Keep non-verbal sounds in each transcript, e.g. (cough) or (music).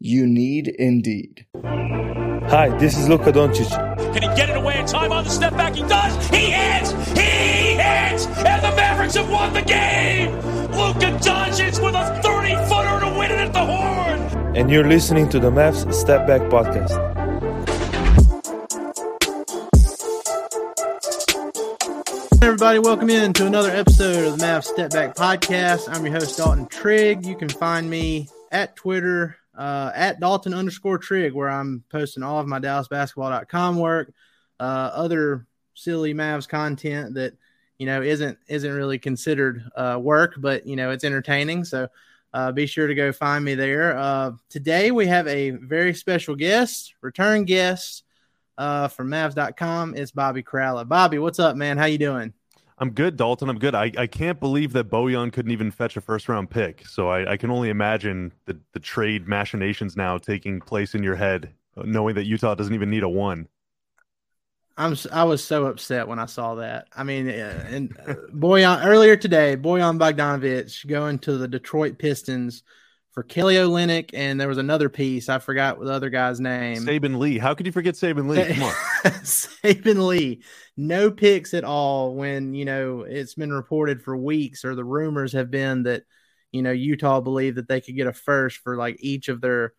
You need Indeed. Hi, this is Luka Doncic. Can he get it away in time on the step back? He does. He hits. He hits, and the Mavericks have won the game. Luka Doncic with a 30 footer to win it at the horn. And you're listening to the Mavs Step Back podcast. everybody, welcome in to another episode of the Mavs Step Back Podcast. I'm your host, Dalton Trigg. You can find me at Twitter uh, at Dalton underscore Trigg, where I'm posting all of my DallasBasketball.com work, uh, other silly Mavs content that you know isn't isn't really considered uh, work, but you know it's entertaining. So uh, be sure to go find me there. Uh, today we have a very special guest, return guest uh, from Mavs.com. It's Bobby Karalla. Bobby, what's up, man? How you doing? I'm good, Dalton. I'm good. I, I can't believe that Bojan couldn't even fetch a first round pick. So I, I can only imagine the, the trade machinations now taking place in your head, knowing that Utah doesn't even need a one. I'm I was so upset when I saw that. I mean, uh, and uh, Bojan earlier today, Bojan Bogdanovic going to the Detroit Pistons for Kelly Olynyk, and there was another piece I forgot the other guy's name. Saben Lee. How could you forget Saben Lee? Come on, (laughs) Saben Lee. No picks at all. When you know it's been reported for weeks, or the rumors have been that you know Utah believed that they could get a first for like each of their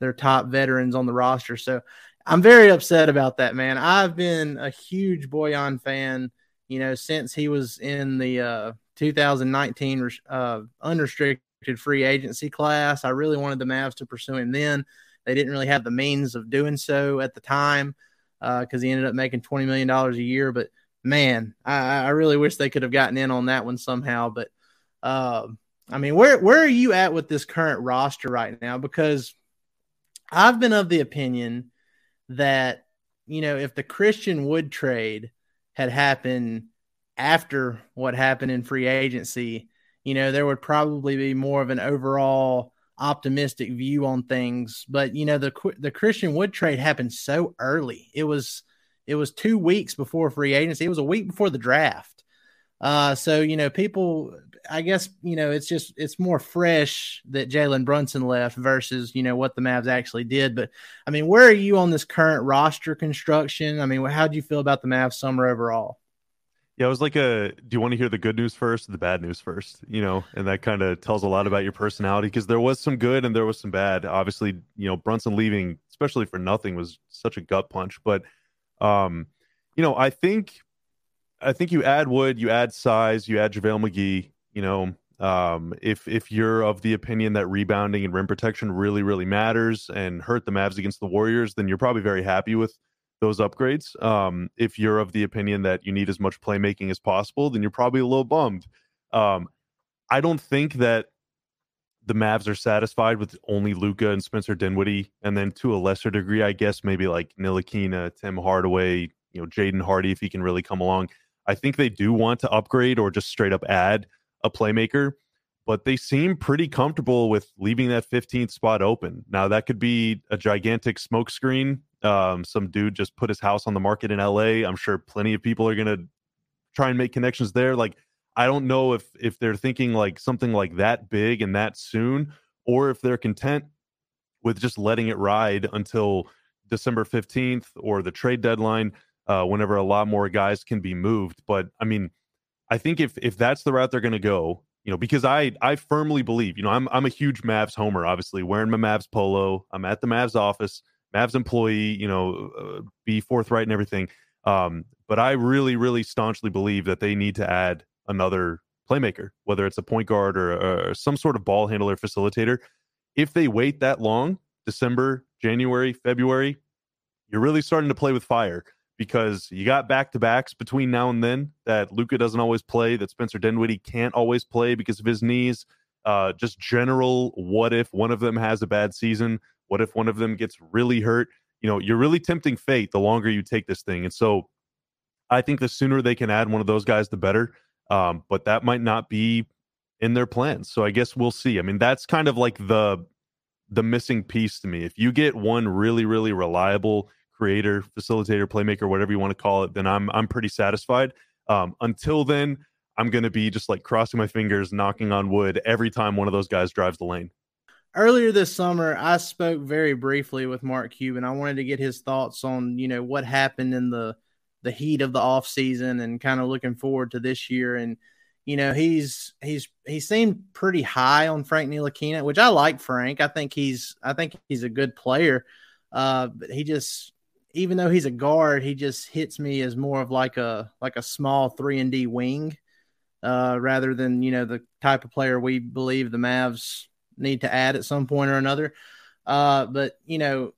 their top veterans on the roster. So I'm very upset about that, man. I've been a huge Bojan fan, you know, since he was in the uh, 2019 uh, unrestricted free agency class. I really wanted the Mavs to pursue him then. They didn't really have the means of doing so at the time because uh, he ended up making $20 million a year. But man, I, I, really wish they could have gotten in on that one somehow. But uh, I mean, where, where are you at with this current roster right now? Because I've been of the opinion that, you know, if the Christian Wood trade had happened after what happened in free agency, you know, there would probably be more of an overall optimistic view on things. But you know, the the Christian Wood trade happened so early. It was it was two weeks before free agency. It was a week before the draft. Uh, so you know, people, I guess you know, it's just it's more fresh that Jalen Brunson left versus you know what the Mavs actually did. But I mean, where are you on this current roster construction? I mean, how do you feel about the Mavs summer overall? Yeah, it was like a. Do you want to hear the good news first, or the bad news first? You know, and that kind of tells a lot about your personality because there was some good and there was some bad. Obviously, you know, Brunson leaving, especially for nothing, was such a gut punch. But, um, you know, I think, I think you add Wood, you add size, you add JaVale McGee. You know, um, if if you're of the opinion that rebounding and rim protection really really matters and hurt the Mavs against the Warriors, then you're probably very happy with those upgrades. Um, if you're of the opinion that you need as much playmaking as possible, then you're probably a little bummed. Um, I don't think that the Mavs are satisfied with only Luka and Spencer Dinwiddie, and then to a lesser degree, I guess maybe like Ntilikina, Tim Hardaway, you know, Jaden Hardy if he can really come along. I think they do want to upgrade or just straight up add a playmaker, but they seem pretty comfortable with leaving that 15th spot open. Now that could be a gigantic smokescreen um, some dude just put his house on the market in LA. I'm sure plenty of people are gonna try and make connections there. Like, I don't know if if they're thinking like something like that big and that soon, or if they're content with just letting it ride until December 15th or the trade deadline, uh, whenever a lot more guys can be moved. But I mean, I think if if that's the route they're going to go, you know, because I I firmly believe, you know, I'm I'm a huge Mavs homer. Obviously, wearing my Mavs polo. I'm at the Mavs office Mavs employee, you know, uh, be forthright and everything. Um, but I really, really staunchly believe that they need to add another playmaker, whether it's a point guard or, or some sort of ball handler facilitator. If they wait that long, December, January, February, you're really starting to play with fire because you got back to backs between now and then that Luka doesn't always play, that Spencer Dinwiddie can't always play because of his knees. Uh, just general what if one of them has a bad season? What if one of them gets really hurt? You know, you're really tempting fate the longer you take this thing. And so I think the sooner they can add one of those guys, the better. Um, but that might not be in their plans. So I guess we'll see. I mean, that's kind of like the the missing piece to me. If you get one really, really reliable creator, facilitator, playmaker, whatever you want to call it, then I'm I'm pretty satisfied. Um, until then, I'm going to be just like crossing my fingers, knocking on wood every time one of those guys drives the lane. Earlier this summer, I spoke very briefly with Mark Cuban. I wanted to get his thoughts on you know what happened in the the heat of the off season and kind of looking forward to this year. And you know he's he's he seemed pretty high on Frank Ntilikina, which I like Frank. I think he's I think he's a good player. Uh, but he just even though he's a guard, he just hits me as more of like a like a small three and D wing, uh, rather than you know the type of player we believe the Mavs need to add at some point or another. Uh, but you know,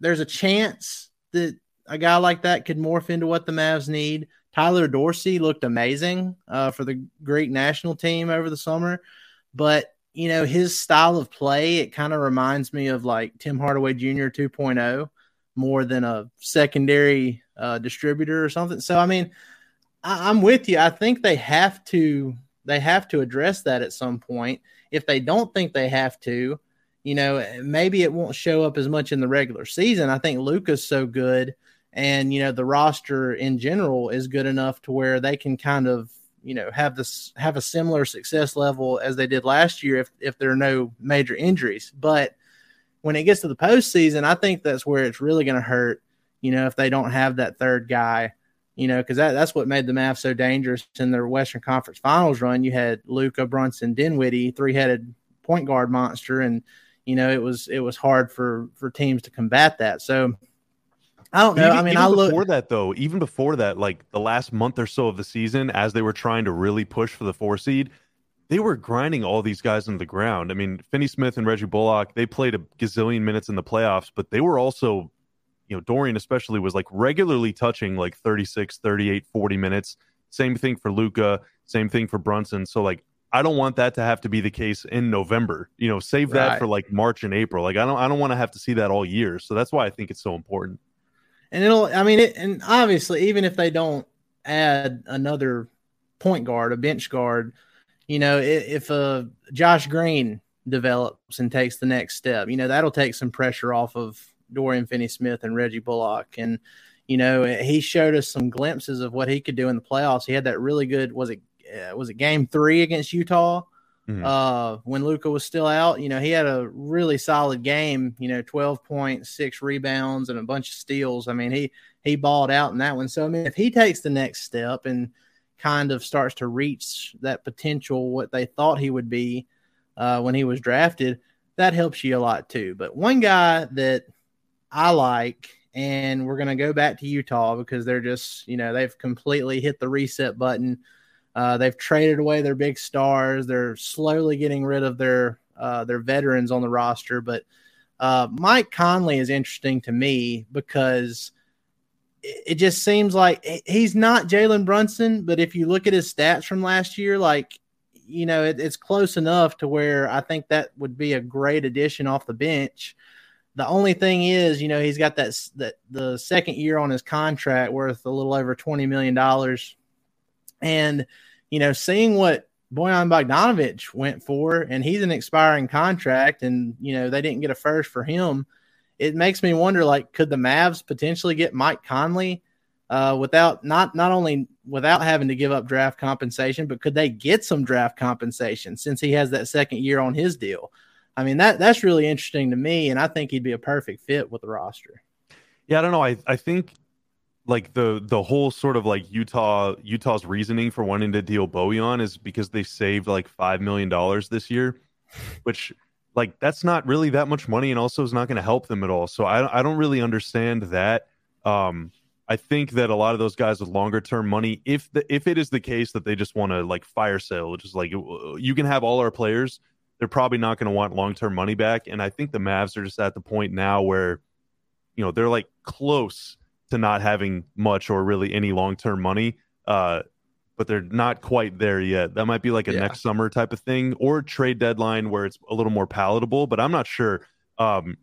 there's a chance that a guy like that could morph into what the Mavs need. Tyler Dorsey looked amazing uh, for the Greek national team over the summer, but you know his style of play it kind of reminds me of like Tim Hardaway Jr. 2.0 more than a secondary uh, distributor or something. So I mean, I, I'm with you. I think they have to they have to address that at some point. If they don't think they have to, you know, maybe it won't show up as much in the regular season. I think Luka's so good, and you know, the roster in general is good enough to where they can kind of you know have this have a similar success level as they did last year if if there are no major injuries. But when it gets to the postseason, I think that's where it's really going to hurt. You know, if they don't have that third guy, you know, because that, that's what made the Mavs so dangerous in their Western Conference Finals run. You had Luka Brunson, Dinwiddie, three headed point guard monster, and you know it was it was hard for for teams to combat that. So I don't know. Even, I mean, I look before that though. Even before that, like the last month or so of the season, as they were trying to really push for the four seed, they were grinding all these guys into the ground. I mean, Finney Smith and Reggie Bullock, they played a gazillion minutes in the playoffs, but they were also, you know, Dorian especially was like regularly touching like 36, 38, 40 minutes. Same thing for Luka, same thing for Brunson. So like I don't want that to have to be the case in November. You know, save that Right. for like March and April. Like I don't I don't want to have to see that all year. So that's why I think it's so important. and it'll i mean it and obviously even if they don't add another point guard a bench guard you know if, uh josh green develops and takes the next step you know that'll take some pressure off of dorian finney smith and reggie bullock and you know he showed us some glimpses of what he could do in the playoffs he had that really good was it uh, was it game three against utah Mhm. uh, when Luka was still out. You know, he had a really solid game. You know, twelve point six rebounds and a bunch of steals. I mean, he he balled out in that one. So I mean, if he takes the next step and kind of starts to reach that potential, what they thought he would be uh, when he was drafted, that helps you a lot too. But one guy that I like, and we're going to go back to Utah because they're just, you know, they've completely hit the reset button. Uh, they've traded away their big stars. They're slowly getting rid of their uh, their veterans on the roster. But uh, Mike Conley is interesting to me because it, it just seems like he's not Jalen Brunson. But if you look at his stats from last year, like you know, it, it's close enough to where I think that would be a great addition off the bench. The only thing is, you know, he's got that that the second year on his contract worth a little over twenty million dollars, and you know, seeing what Bojan Bogdanovic went for, and he's an expiring contract, and you know they didn't get a first for him. It makes me wonder, like, could the Mavs potentially get Mike Conley uh, without not not only without having to give up draft compensation, but could they get some draft compensation since he has that second year on his deal? I mean that that's really interesting to me, and I think he'd be a perfect fit with the roster. Yeah, I don't know. I I think like the the whole sort of like Utah Utah's reasoning for wanting to deal Bojan is because they saved like five million dollars this year, which like that's not really that much money and also is not going to help them at all. So I, I don't really understand that. Um, I think that a lot of those guys with longer term money, if the if it is the case that they just want to like fire sale, which is like you can have all our players, they're probably not going to want long term money back. And I think the Mavs are just at the point now where, you know, they're like close to not having much or really any long term money. Uh, but they're not quite there yet. That might be like a yeah. next summer type of thing or trade deadline where it's a little more palatable, but I'm not sure. Um,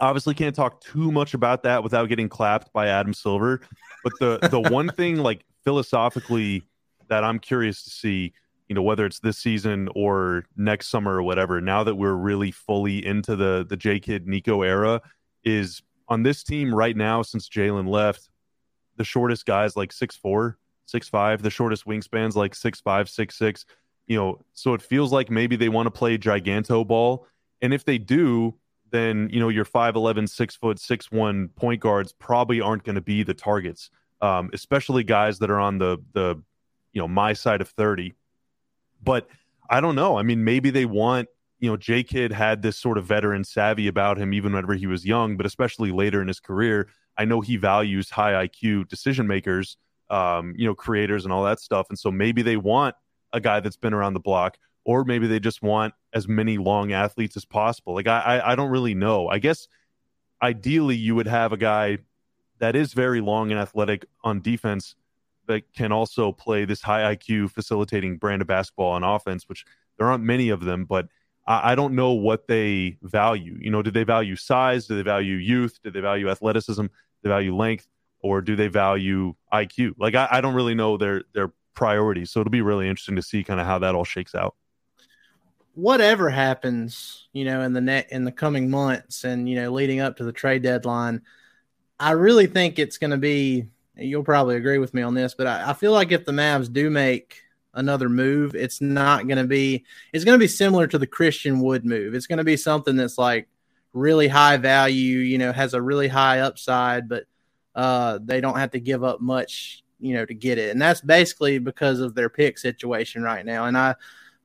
obviously can't talk too much about that without getting clapped by Adam Silver. But the the one (laughs) thing like philosophically that I'm curious to see, you know, whether it's this season or next summer or whatever, now that we're really fully into the the J Kidd Nico era, is on this team right now since Jalen left, the shortest guys like six four, six five, the shortest wingspans like six five, six six. You know, so it feels like maybe they want to play giganto ball. And if they do, then you know your 5'11 6 foot 6 1 point guards probably aren't going to be the targets um, especially guys that are on the the you know my side of 30 but i don't know i mean maybe they want you know j kidd had this sort of veteran savvy about him even whenever he was young but especially later in his career i know he values high iq decision makers um, you know creators and all that stuff and so maybe they want a guy that's been around the block or maybe they just want as many long athletes as possible. Like I, I, I don't really know. I guess ideally you would have a guy that is very long and athletic on defense that can also play this high IQ facilitating brand of basketball on offense, which there aren't many of them, but I, I don't know what they value. You know, do they value size? Do they value youth? Do they value athleticism? Do they value length? Or do they value IQ? Like I, I don't really know their their priorities. So it'll be really interesting to see kind of how that all shakes out whatever happens, you know, in the net in the coming months and you know leading up to the trade deadline, I really think it's going to be. You'll probably agree with me on this, but I, I feel like if the Mavs do make another move, it's not going to be. It's going to be similar to the Christian Wood move. It's going to be something that's like really high value. You know, has a really high upside, but uh, they don't have to give up much. You know, to get it, and that's basically because of their pick situation right now. And I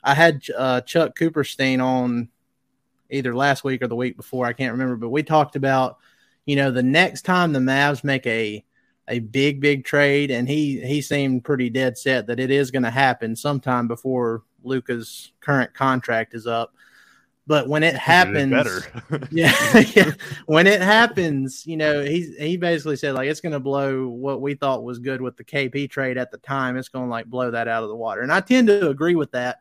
I had uh, Chuck Cooperstein on either last week or the week before. I can't remember, but we talked about you know the next time the Mavs make a a big big trade, and he he seemed pretty dead set that it is going to happen sometime before Luka's current contract is up. But when it happens, (laughs) yeah, yeah, when it happens, you know, he he basically said like it's going to blow what we thought was good with the KP trade at the time. It's going to like blow that out of the water, and I tend to agree with that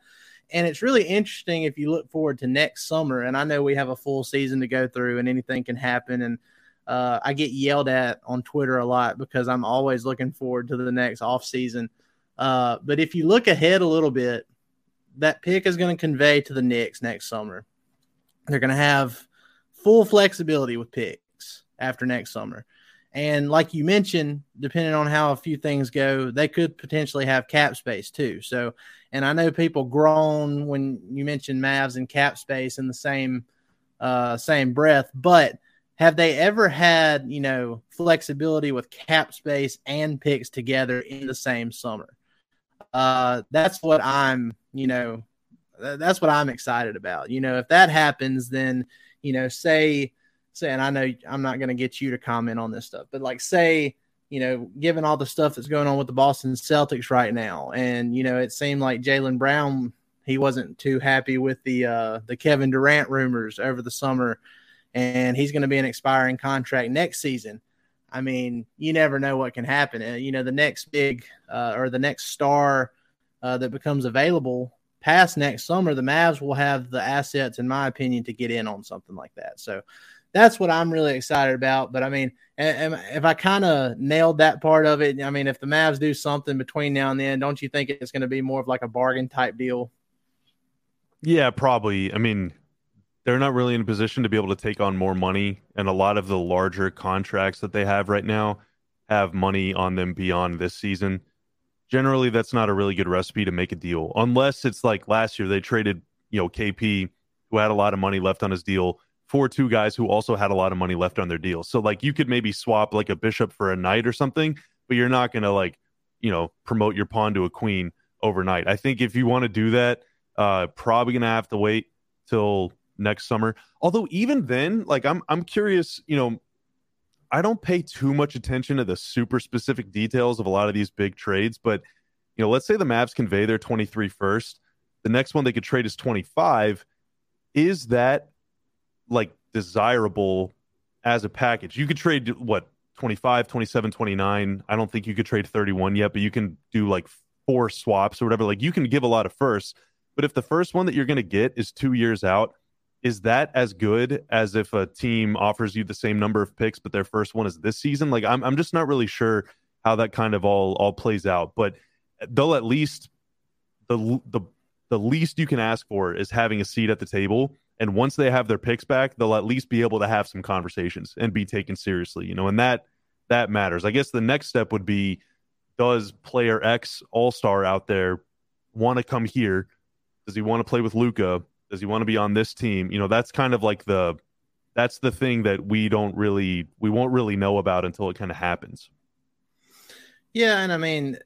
and it's really interesting if you look forward to next summer. And I know we have a full season to go through, and anything can happen. And uh, I get yelled at on Twitter a lot because I'm always looking forward to the next off season. Uh, but if you look ahead a little bit, that pick is going to convey to the Knicks next summer. They're going to have full flexibility with picks after next summer. And like you mentioned, depending on how a few things go, they could potentially have cap space too. So, and I know people groan when you mention Mavs and cap space in the same uh, same breath, but have they ever had you know flexibility with cap space and picks together in the same summer? Uh, that's what I'm you know that's what I'm excited about. You know, if that happens, then you know, say say, and I know I'm not going to get you to comment on this stuff, but like say, you know, given all the stuff that's going on with the Boston Celtics right now, and you know, it seemed like Jaylen Brown he wasn't too happy with the uh, the Kevin Durant rumors over the summer, and he's going to be an expiring contract next season. I mean, you never know what can happen. Uh, you know, the next big uh, or the next star uh, that becomes available past next summer, the Mavs will have the assets, in my opinion, to get in on something like that. So that's what I'm really excited about. But I mean, if I kind of nailed that part of it, I mean, if the Mavs do something between now and then, don't you think it's going to be more of like a bargain type deal? Yeah, probably. I mean, they're not really in a position to be able to take on more money, and a lot of the larger contracts that they have right now have money on them beyond this season. Generally, that's not a really good recipe to make a deal, unless it's like last year they traded, you know, KP, who had a lot of money left on his deal for two guys who also had a lot of money left on their deal. So like you could maybe swap like a bishop for a knight or something, but you're not going to like, you know, promote your pawn to a queen overnight. I think if you want to do that, uh probably going to have to wait till next summer. Although even then, like I'm I'm curious, you know, I don't pay too much attention to the super specific details of a lot of these big trades, but you know, let's say the Mavs convey their 23 first, the next one they could trade is 25. Is that like desirable as a package? You could trade what 25, 27, 29. I don't think you could trade 31 yet, but you can do like four swaps or whatever. Like you can give a lot of firsts. But if the first one that you're going to get is two years out, is that as good as if a team offers you the same number of picks, but their first one is this season? Like I'm, I'm just not really sure how that kind of all all plays out. But they'll at least the the the least you can ask for is having a seat at the table. And once they have their picks back, they'll at least be able to have some conversations and be taken seriously. You know, and that that matters. I guess the next step would be does player X all star out there want to come here? Does he want to play with Luka? Does he want to be on this team? You know, that's kind of like the that's the thing that we don't really we won't really know about until it kind of happens. Yeah, and I mean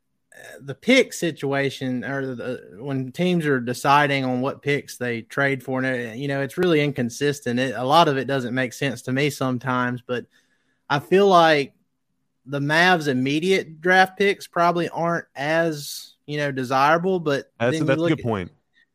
the pick situation or the, when teams are deciding on what picks they trade for, and uh, you know, it's really inconsistent. It, a lot of it doesn't make sense to me sometimes, but I feel like the Mavs' immediate draft picks probably aren't as you know desirable. But that's, that's a good at, point.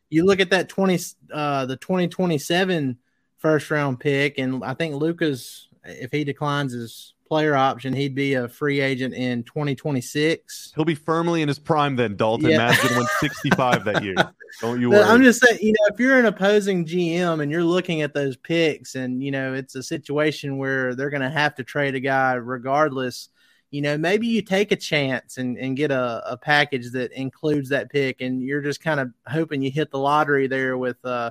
You look at that twenty, uh, the twenty twenty seven first round pick, and I think Luka's if he declines his player option, he'd be a free agent in 2026. He'll be firmly in his prime then, Dalton. Yeah. Win 65 that year. (laughs) Don't you worry. I'm just saying, you know, if you're an opposing GM and you're looking at those picks and, you know, it's a situation where they're going to have to trade a guy regardless, you know, maybe you take a chance and, and get a, a package that includes that pick and you're just kind of hoping you hit the lottery there with, uh,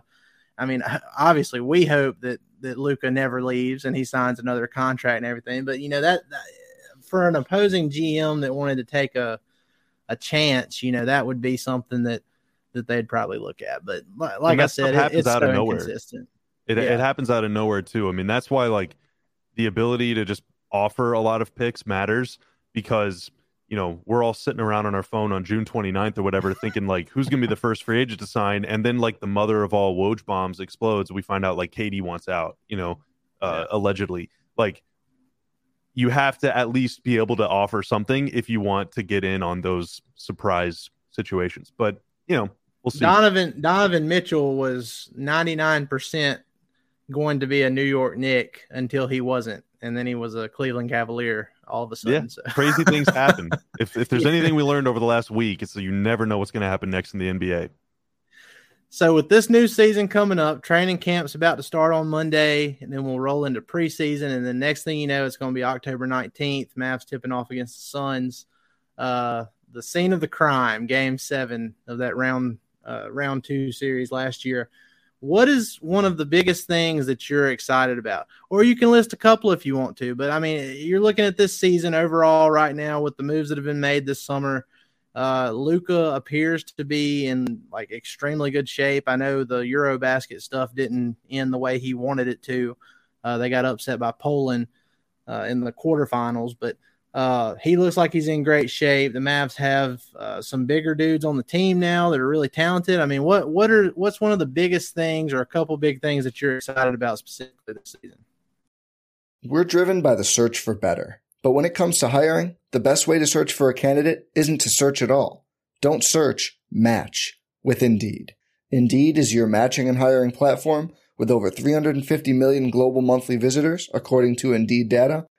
I mean, obviously we hope that that Luka never leaves and he signs another contract and everything. But you know that, that, for an opposing GM that wanted to take a a chance, you know that would be something that that they'd probably look at. But like I said, it, it's out so of nowhere. It yeah. it happens out of nowhere too. I mean, that's why like the ability to just offer a lot of picks matters because you know, we're all sitting around on our phone on June 29th or whatever, (laughs) thinking like, who's going to be the first free agent to sign? And then like the mother of all Woj bombs explodes. We find out like KD wants out, you know, uh, yeah. allegedly. Like, you have to at least be able to offer something if you want to get in on those surprise situations. But you know, we'll see. Donovan Donovan Mitchell was 99% going to be a New York Knick until he wasn't, and then he was a Cleveland Cavalier all of a sudden. Yeah, so. (laughs) crazy things happen. If if there's anything we learned over the last week, it's that you never know what's going to happen next in the NBA. So with this new season coming up, training camp's about to start on Monday, and then we'll roll into preseason. And the next thing you know, it's going to be October 19th. Mavs tipping off against the Suns. Uh, the scene of the crime, Game Seven of that round uh, round two series last year what is one of the biggest things that you're excited about? Or you can list a couple if you want to, but I mean, you're looking at this season overall right now with the moves that have been made this summer. Uh, Luka appears to be in like extremely good shape. I know the Eurobasket stuff didn't end the way he wanted it to. Uh, they got upset by Poland uh, in the quarterfinals, but uh, he looks like he's in great shape. The Mavs have uh, some bigger dudes on the team now that are really talented. I mean, what what are what's one of the biggest things, or a couple big things that you're excited about specifically this season? We're driven by the search for better, but when it comes to hiring, the best way to search for a candidate isn't to search at all. Don't search. Match with Indeed. Indeed is your matching and hiring platform with over 350 million global monthly visitors, according to Indeed data,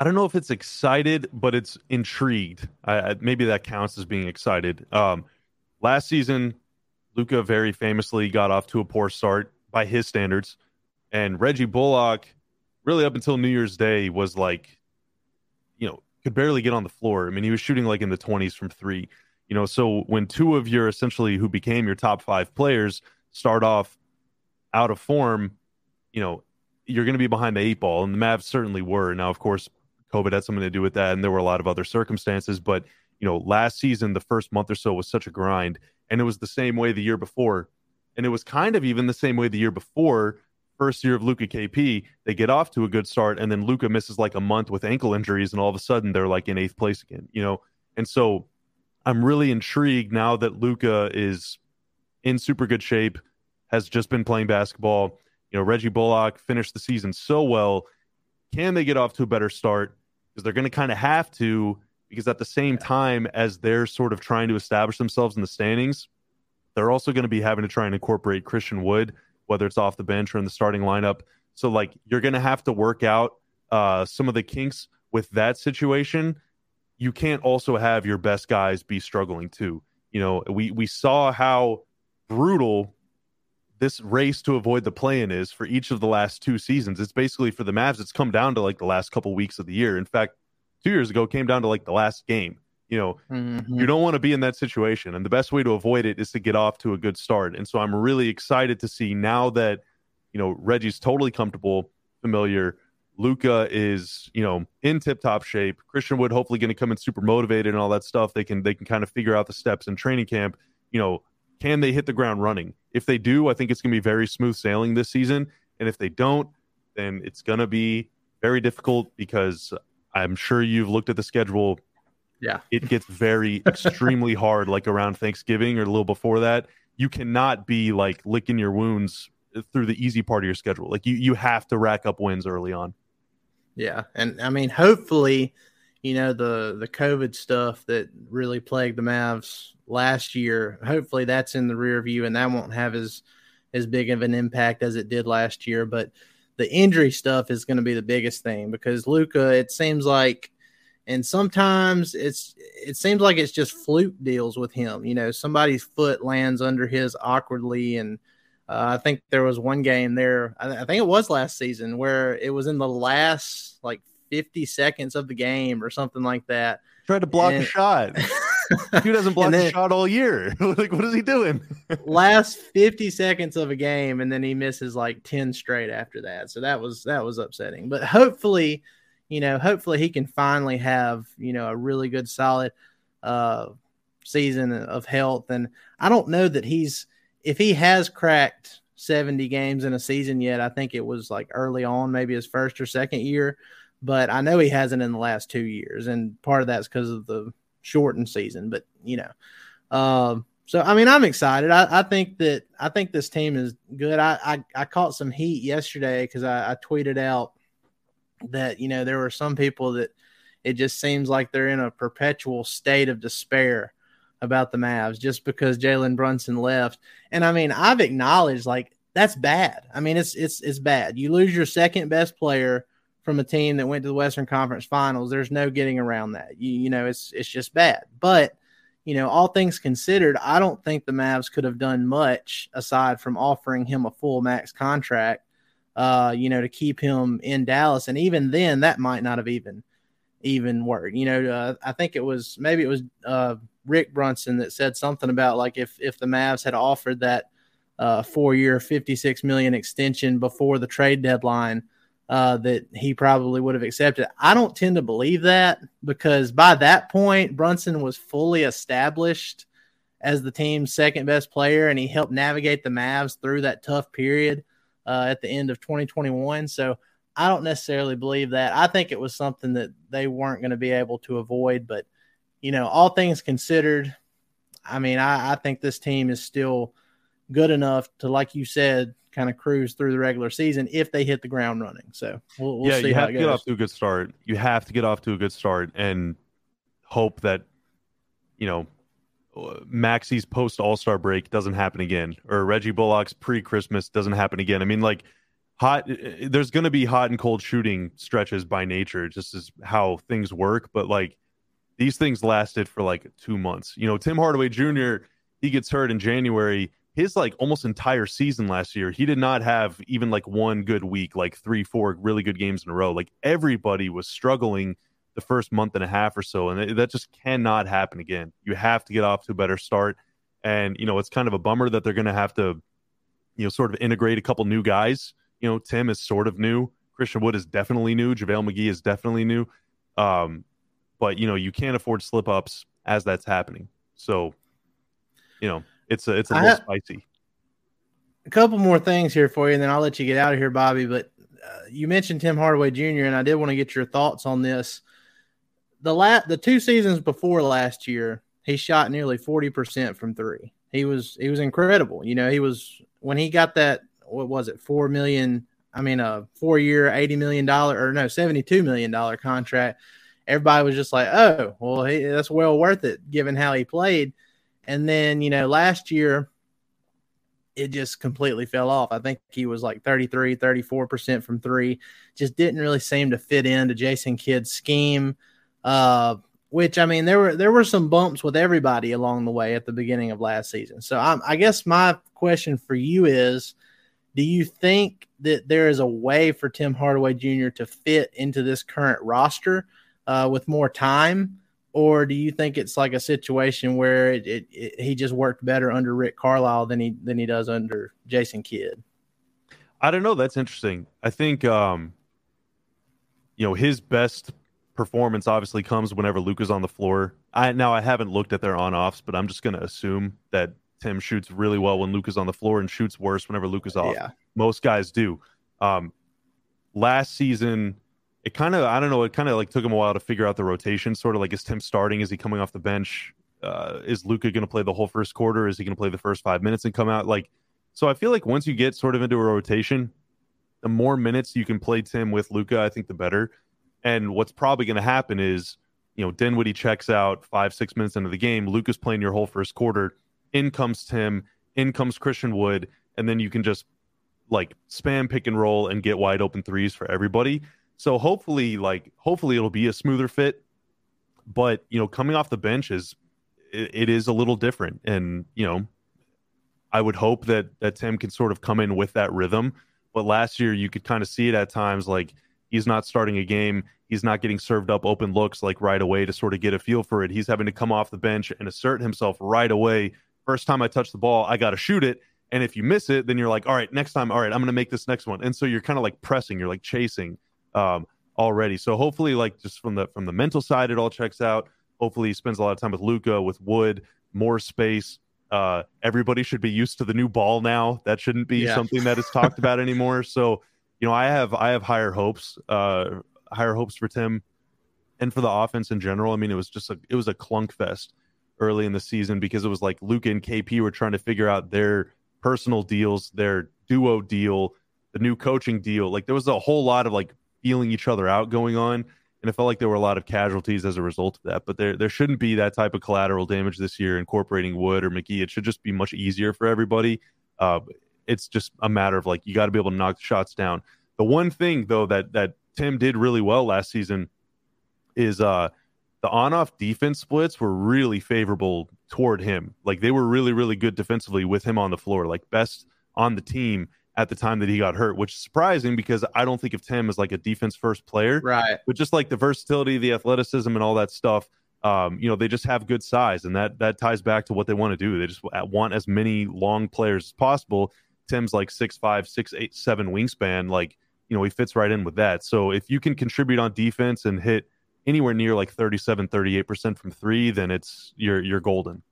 I don't know if it's excited, but it's intrigued. I, maybe that counts as being excited. Um, last season, Luka very famously got off to a poor start by his standards, and Reggie Bullock, really up until New Year's Day, was like, you know, could barely get on the floor. I mean, he was shooting like in the twenties from three. You know, so when two of your essentially who became your top five players start off out of form, you know, you're going to be behind the eight ball, and the Mavs certainly were. Now, of course, COVID had something to do with that, and there were a lot of other circumstances. But you know, last season, the first month or so was such a grind, and it was the same way the year before, and it was kind of even the same way the year before. First year of Luka KP, they get off to a good start, and then Luka misses like a month with ankle injuries, and all of a sudden they're like in eighth place again. You know, and so I'm really intrigued now that Luka is in super good shape, has just been playing basketball. You know, Reggie Bullock finished the season so well. Can they get off to a better start? Because they're going to kind of have to because at the same time as they're sort of trying to establish themselves in the standings, they're also going to be having to try and incorporate Christian Wood, whether it's off the bench or in the starting lineup. So like you're going to have to work out uh, some of the kinks with that situation. You can't also have your best guys be struggling too. You know, we we saw how brutal this race to avoid the play-in is for each of the last two seasons. It's basically for the Mavs. It's come down to like the last couple weeks of the year. In fact, two years ago came down to like the last game. You know, mm-hmm. you don't want to be in that situation, and the best way to avoid it is to get off to a good start. And so I'm really excited to see now that you know Reggie's totally comfortable, familiar. Luka is, you know, in tip-top shape. Christian Wood hopefully going to come in super motivated and all that stuff. They can they can kind of figure out the steps in training camp. You know, can they hit the ground running? If they do, I think it's going to be very smooth sailing this season. And if they don't, then it's going to be very difficult because I'm sure you've looked at the schedule. Yeah. It gets very (laughs) extremely hard, like around Thanksgiving or a little before that. You cannot be like licking your wounds through the easy part of your schedule. Like you, you have to rack up wins early on. Yeah. And I mean, hopefully, you know, the the COVID stuff that really plagued the Mavs last year. Hopefully that's in the rear view and that won't have as as big of an impact as it did last year. But the injury stuff is going to be the biggest thing because Luka, it seems like and sometimes it's it seems like it's just fluke deals with him. You know, somebody's foot lands under his awkwardly and uh, I think there was one game there. I, I, think it was last season where it was in the last like 50 seconds of the game or something like that. Tried to block and, a shot. (laughs) Dude hasn't blocked then, a shot all year. (laughs) like, what is he doing? (laughs) last 50 seconds of a game, and then he misses like 10 straight after that. So that was that was upsetting. But hopefully, you know, hopefully he can finally have, you know, a really good solid uh season of health. And I don't know that he's if he has cracked 70 games in a season yet, I think it was like early on, maybe his first or second year. But I know he hasn't in the last two years, and part of that's because of the shortened season, but you know. Um, so I mean, I'm excited. I, I, think that I think this team is good. I I, I caught some heat yesterday because I, I tweeted out that you know there were some people that it just seems like they're in a perpetual state of despair about the Mavs just because Jalen Brunson left. And I mean, I've acknowledged like that's bad. I mean, it's it's it's bad. You lose your second best player from a team that went to the Western Conference Finals. There's no getting around that. You, you know, it's it's just bad. But you know, all things considered, I don't think the Mavs could have done much aside from offering him a full max contract. Uh, you know, to keep him in Dallas, and even then, that might not have even even worked. You know, uh, I think it was maybe it was uh, Rick Brunson that said something about like if if the Mavs had offered that uh, four year, fifty six million extension before the trade deadline uh, that he probably would have accepted. I don't tend to believe that because by that point, Brunson was fully established as the team's second best player, and he helped navigate the Mavs through that tough period uh, at the end of 2021. So I don't necessarily believe that. I think it was something that they weren't going to be able to avoid. But you know, all things considered, I mean, I, I think this team is still good enough to, like you said, kind of cruise through the regular season if they hit the ground running. So we'll, we'll yeah, see you how have it to goes. get off to a good start. You have to get off to a good start and hope that you know uh, Maxi's post All Star break doesn't happen again, or Reggie Bullock's pre Christmas doesn't happen again. I mean, like hot. Uh, uh, there's going to be hot and cold shooting stretches by nature, just as how things work. But like these things lasted for like two months. You know, Tim Hardaway Jr. He gets hurt in January. His like almost entire season last year, he did not have even like one good week, like three, four really good games in a row. Like everybody was struggling the first month and a half or so, and that just cannot happen again. You have to get off to a better start, and you know it's kind of a bummer that they're going to have to, you know, sort of integrate a couple new guys. You know, Tim is sort of new. Christian Wood is definitely new. JaVale McGee is definitely new. Um, but you know, you can't afford slip ups as that's happening. So, you know, it's a it's a I little spicy. a couple more things here for you, and then I'll let you get out of here, Bobby. But uh, you mentioned Tim Hardaway Jr., and I did want to get your thoughts on this. The la- the two seasons before last year, he shot nearly forty percent from three. He was he was incredible. You know, he was when he got that what was it four million? I mean, a four year, eighty million dollar or no seventy two million dollar contract. Everybody was just like, oh, well, he, that's well worth it given how he played. And then you know, last year it just completely fell off. I think he was like 33, 34% from three. Just didn't really seem to fit into Jason Kidd's scheme. Uh, which I mean, there were there were some bumps with everybody along the way at the beginning of last season. So I'm, I guess my question for you is, do you think that there is a way for Tim Hardaway Jr. to fit into this current roster uh, with more time? Or do you think it's like a situation where it, it, it, he just worked better under Rick Carlisle than he than he does under Jason Kidd? I don't know. That's interesting. I think um, you know his best performance obviously comes whenever Luke is on the floor. I now I haven't looked at their on offs, but I'm just going to assume that Tim shoots really well when Luke is on the floor and shoots worse whenever Luke is off. Yeah. Most guys do. Um, last season, it kind of I don't know. It kind of like took him a while to figure out the rotation. Sort of like is Tim starting? Is he coming off the bench? Uh, is Luka going to play the whole first quarter? Is he going to play the first five minutes and come out? Like, so I feel like once you get sort of into a rotation, the more minutes you can play Tim with Luka, I think the better. And what's probably going to happen is, you know, Dinwiddie checks out five six minutes into the game. Luka's playing your whole first quarter. In comes Tim. In comes Christian Wood, and then you can just like spam pick and roll and get wide open threes for everybody. So hopefully, like hopefully it'll be a smoother fit. But you know, coming off the bench is it, it is a little different, and you know, I would hope that that Tim can sort of come in with that rhythm. But last year, you could kind of see it at times, like he's not starting a game, he's not getting served up open looks like right away to sort of get a feel for it. He's having to come off the bench and assert himself right away. First time I touch the ball, I got to shoot it. And if you miss it, then you're like, all right, next time, all right, I'm going to make this next one. And so you're kind of like pressing, you're like chasing um, already. So hopefully, like just from the from the mental side, it all checks out. Hopefully, he spends a lot of time with Luka, with Wood, more space. Uh, everybody should be used to the new ball now. That shouldn't be Yeah. something that is talked about (laughs) anymore. So, you know, I have I have higher hopes, uh, higher hopes for Tim, and for the offense in general. I mean, it was just a it was a clunk fest early in the season because it was like Luka and KP were trying to figure out their personal deals, their duo deal, the new coaching deal. Like there was a whole lot of like feeling each other out going on. And it felt like there were a lot of casualties as a result of that. But there there shouldn't be that type of collateral damage this year incorporating Wood or McGee. It should just be much easier for everybody. Uh, it's just a matter of like you got to be able to knock shots down. The one thing though that that Tim did really well last season is uh the on-off defense splits were really favorable toward him. Like they were really, really good defensively with him on the floor, like best on the team at the time that he got hurt, which is surprising because I don't think of Tim as like a defense first player, Right. but just like the versatility, the athleticism, and all that stuff. Um, you know, they just have good size, and that that ties back to what they want to do. They just want as many long players as possible. Tim's like six five, six eight, seven wingspan. Like you know, he fits right in with that. So if you can contribute on defense and hit anywhere near like 37 38% from 3 then it's you're you're golden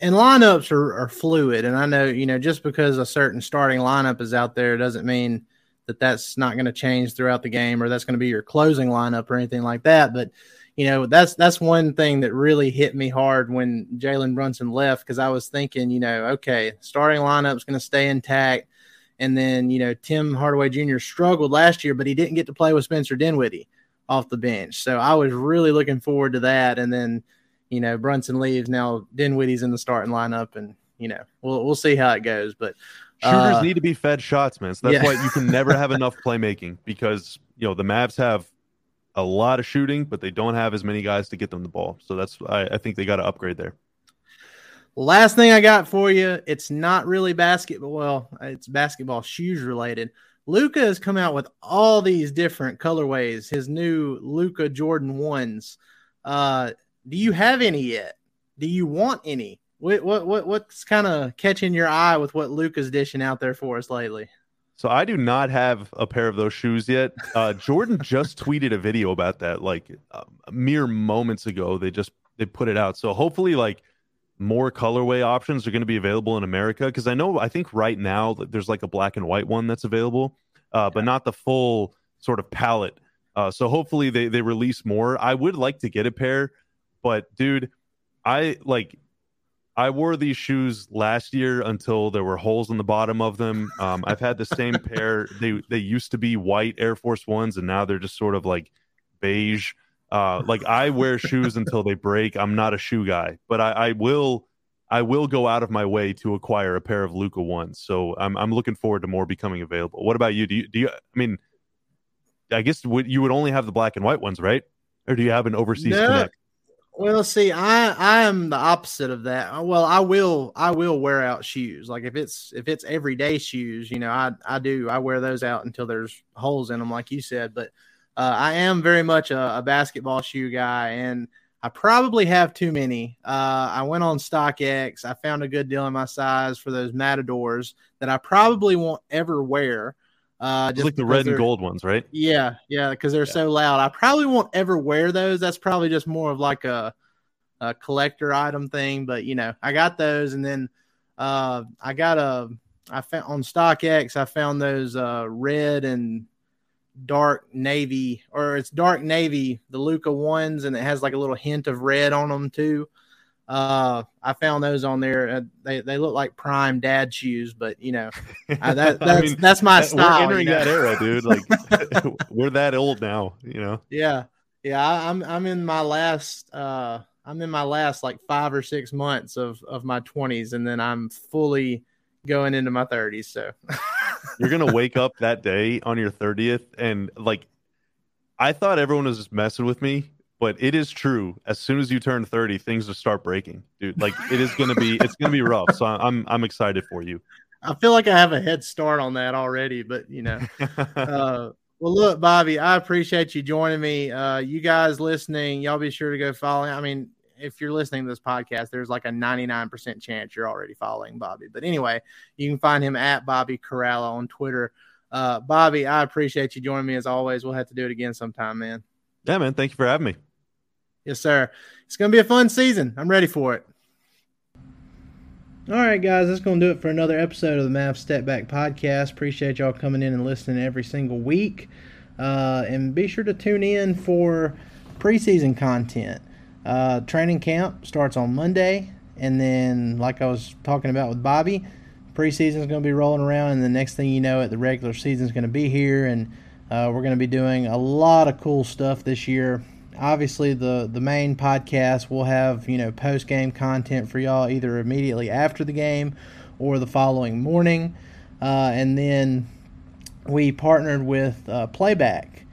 And lineups are, are fluid. And I know, you know, just because a certain starting lineup is out there doesn't mean that that's not going to change throughout the game or that's going to be your closing lineup or anything like that. But you know, that's that's one thing that really hit me hard when Jalen Brunson left because I was thinking, you know, okay, starting lineup's going to stay intact. And then, you know, Tim Hardaway Jr. struggled last year, but he didn't get to play with Spencer Dinwiddie off the bench. So I was really looking forward to that. And then, you know, Brunson leaves. Now Dinwiddie's in the starting lineup, and, you know, we'll, we'll see how it goes. But shooters uh, need to be fed shots, man. So that's yeah. why you can never have (laughs) enough playmaking because, you know, the Mavs have a lot of shooting, but they don't have as many guys to get them the ball. So that's, I, I think they got to upgrade there. Last thing I got for you, it's not really basketball. Well, it's basketball shoes related. Luka has come out with all these different colorways. His new Luka Jordan ones. Uh, do you have any yet? Do you want any? What what, what what's kind of catching your eye with what Luka's dishing out there for us lately? So I do not have a pair of those shoes yet. Uh, Jordan just (laughs) tweeted a video about that, like uh, mere moments ago. They just they put it out. So hopefully, like more colorway options are going to be available in America because I know I think right now there's like a black and white one that's available, uh, but not the full sort of palette. Uh, so hopefully they they release more. I would like to get a pair, but dude, I like I wore these shoes last year until there were holes in the bottom of them. Um, I've had the same (laughs) pair. They they used to be white Air Force Ones, and now they're just sort of like beige. Uh, like I wear shoes until they break. I'm not a shoe guy, but I, I will I will go out of my way to acquire a pair of Luka ones. So I'm I'm looking forward to more becoming available. What about you? Do you do you? I mean, I guess would, you would only have the black and white ones, right? Or do you have an overseas No. connect? Well, see, I I am the opposite of that. Well, I will I will wear out shoes. Like if it's if it's everyday shoes, you know, I I do I wear those out until there's holes in them, like you said. But uh, I am very much a, a basketball shoe guy, and I probably have too many. Uh, I went on StockX. I found a good deal in my size for those Matadors that I probably won't ever wear. Uh, just like the red and gold ones, right? yeah, yeah, because they're so loud. I probably won't ever wear those. That's probably just more of like a, a collector item thing. But you know, I got those, and then uh, I got a. I found on StockX. I found those uh, red and dark navy, or it's dark navy, the Luka ones, and it has like a little hint of red on them too. Uh, I found those on there. Uh, they they look like prime dad shoes, but you know, (laughs) I, that, I that's mean, that's my style. We're entering you know? that era, dude. Like (laughs) (laughs) we're that old now, you know. Yeah, yeah. I, I'm I'm in my last uh I'm in my last like five or six months of of my 20s, and then I'm fully going into my 30s. So You're gonna wake up that day on your 30th and like I thought everyone was just messing with me, but it is true. As soon as you turn 30, things just start breaking, dude. Like it is gonna be it's gonna be rough. So I'm I'm excited for you. I feel like I have a head start on that already. But you know, (laughs) uh, well, look, Bobby, I appreciate you joining me. Uh, you guys listening, y'all be sure to go follow. I mean, if you're listening to this podcast, there's like a 99% chance you're already following Bobby. But anyway, you can find him at Bobby Karalla on Twitter. Uh, Bobby, I appreciate you joining me as always. We'll have to do it again sometime, man. yeah, man. Thank you for having me. Yes, sir. It's going to be a fun season. I'm ready for it. All right, guys, that's going to do it for another episode of the Mav Step Back Podcast. Appreciate y'all coming in and listening every single week. Uh, and be sure to tune in for preseason content. Uh, training camp starts on Monday. And then, like I was talking about with Bobby, preseason is going to be rolling around. And the next thing you know it, the regular season is going to be here. And uh, we're going to be doing a lot of cool stuff this year obviously the the main podcast will have you know post game content for y'all either immediately after the game or the following morning. Uh, and then we partnered with uh, playback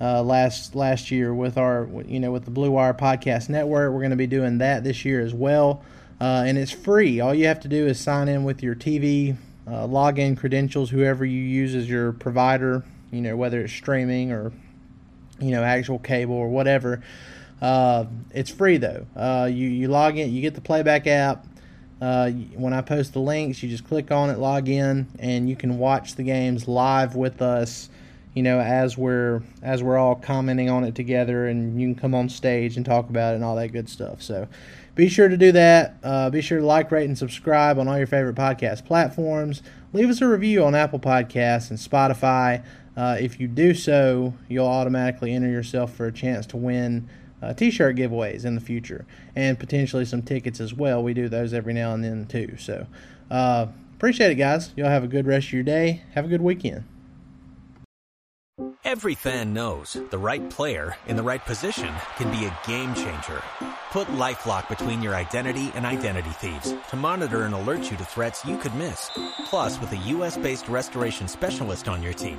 uh, last last year with our you know with the blue wire podcast network. We're going to be doing that this year as well. Uh, and it's free. All you have to do is sign in with your tv uh, login credentials whoever you use as your provider you know whether it's streaming or you know, actual cable or whatever. Uh, it's free though. Uh, you you log in, you get the playback app. Uh, when I post the links, you just click on it, log in, and you can watch the games live with us. You know, as we're as we're all commenting on it together, and you can come on stage and talk about it and all that good stuff. So, be sure to do that. Uh, be sure to like, rate, and subscribe on all your favorite podcast platforms. Leave us a review on Apple Podcasts and Spotify. Uh, if you do so, you'll automatically enter yourself for a chance to win uh, t-shirt giveaways in the future and potentially some tickets as well. We do those every now and then too. So uh, appreciate it, guys. Y'all have a good rest of your day. Have a good weekend. Every fan knows the right player in the right position can be a game changer. Put LifeLock between your identity and identity thieves to monitor and alert you to threats you could miss. Plus, with a U.S.-based restoration specialist on your team,